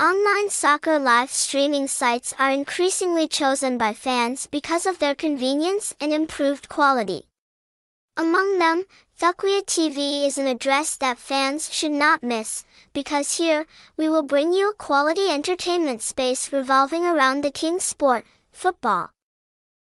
Online soccer live streaming sites are increasingly chosen by fans because of their convenience and improved quality. Among them, Thuckhuya TV is an address that fans should not miss, because here, we will bring you a quality entertainment space revolving around the king sport, football.